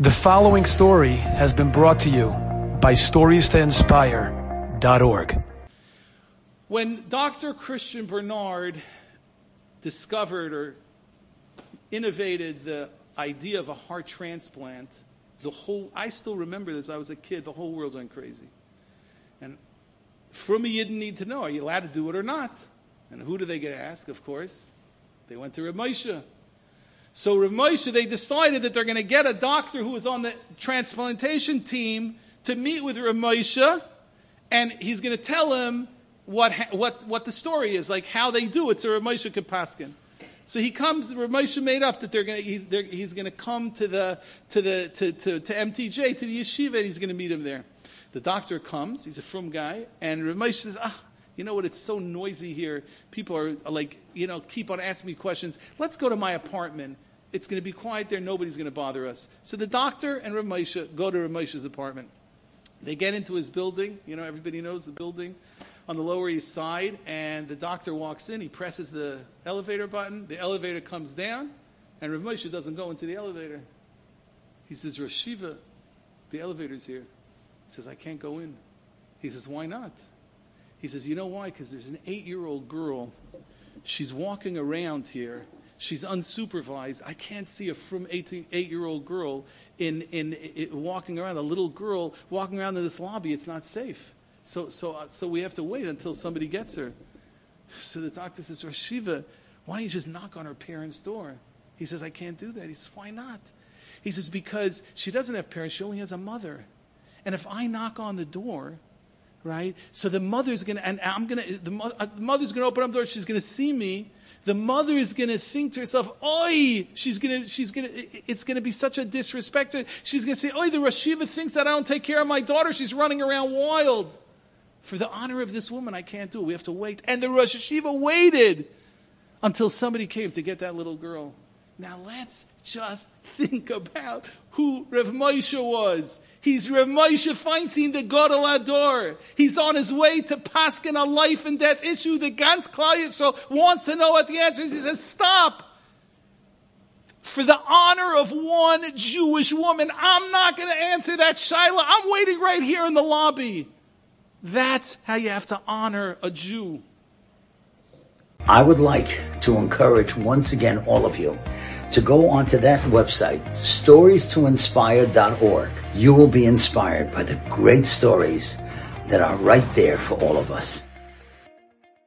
The following story has been brought to you by StoriesToInspire.org. When Dr. Christiaan Barnard discovered or innovated the idea of a heart transplant, the whole, I still remember this, I was a kid, the whole world went crazy. And from you didn't need to know, are you allowed to do it or not? And who do they get to ask, of course? They went to Rav Moshe. So Rav Moshe, they decided that they're going to get a doctor who was on the transplantation team to meet with Rav Moshe, and he's going to tell him what, what, what the story is, like how they do it, so Rav Moshe could paskin. So he comes, Rav Moshe made up that they're going to, he's, they're, he's going to come to the, to the, to, to, to MTJ, to the yeshiva, and he's going to meet him there. The doctor comes, he's a frum guy, and Rav Moshe says, ah, you know what, it's so noisy here. People are like, you know, keep on asking me questions. Let's go to my apartment. It's going to be quiet there. Nobody's going to bother us. So the doctor and Rav go to Rav apartment. They get into his building. You know, everybody knows the building on the Lower East Side. And the doctor walks in. He presses the elevator button. The elevator comes down. And Rav doesn't go into the elevator. He says, Rosh the elevator's here. He says, I can't go in. He says, why not? He says, you know why? Because there's an eight-year-old girl. She's walking around here She's unsupervised. I can't see a from eight year old girl in, in, in, walking around, a little girl walking around in this lobby. It's not safe. So, so, uh, so we have to wait until somebody gets her. So the doctor says, Rosh Yeshiva, why don't you just knock on her parents' door? He says, I can't do that. He says, why not? He says, because she doesn't have parents, she only has a mother. And if I knock on the door, right? So the mother's gonna, and I'm gonna, the, uh, the mother's gonna open up the door, she's gonna see me, the mother is going to think to herself, "Oi!" She's going to, she's going to, it's going to be such a disrespect. She's going to say, "Oi!" The Rosh Yeshiva thinks that I don't take care of my daughter. She's running around wild. For the honor of this woman, I can't do it. We have to wait. And the Rosh Yeshiva waited until somebody came to get that little girl. Now let's just think about who Rav Moshe was. He's Rav Moshe Feinstein, the Gadol Hador. He's on his way to Paskin a life and death issue. The Gans so wants to know what the answer is. He says, stop. For the honor of one Jewish woman, I'm not going to answer that shaila. I'm waiting right here in the lobby. That's how you have to honor a Jew. I would like to encourage once again all of you to go onto that website, stories2inspire.org. You will be inspired by the great stories that are right there for all of us.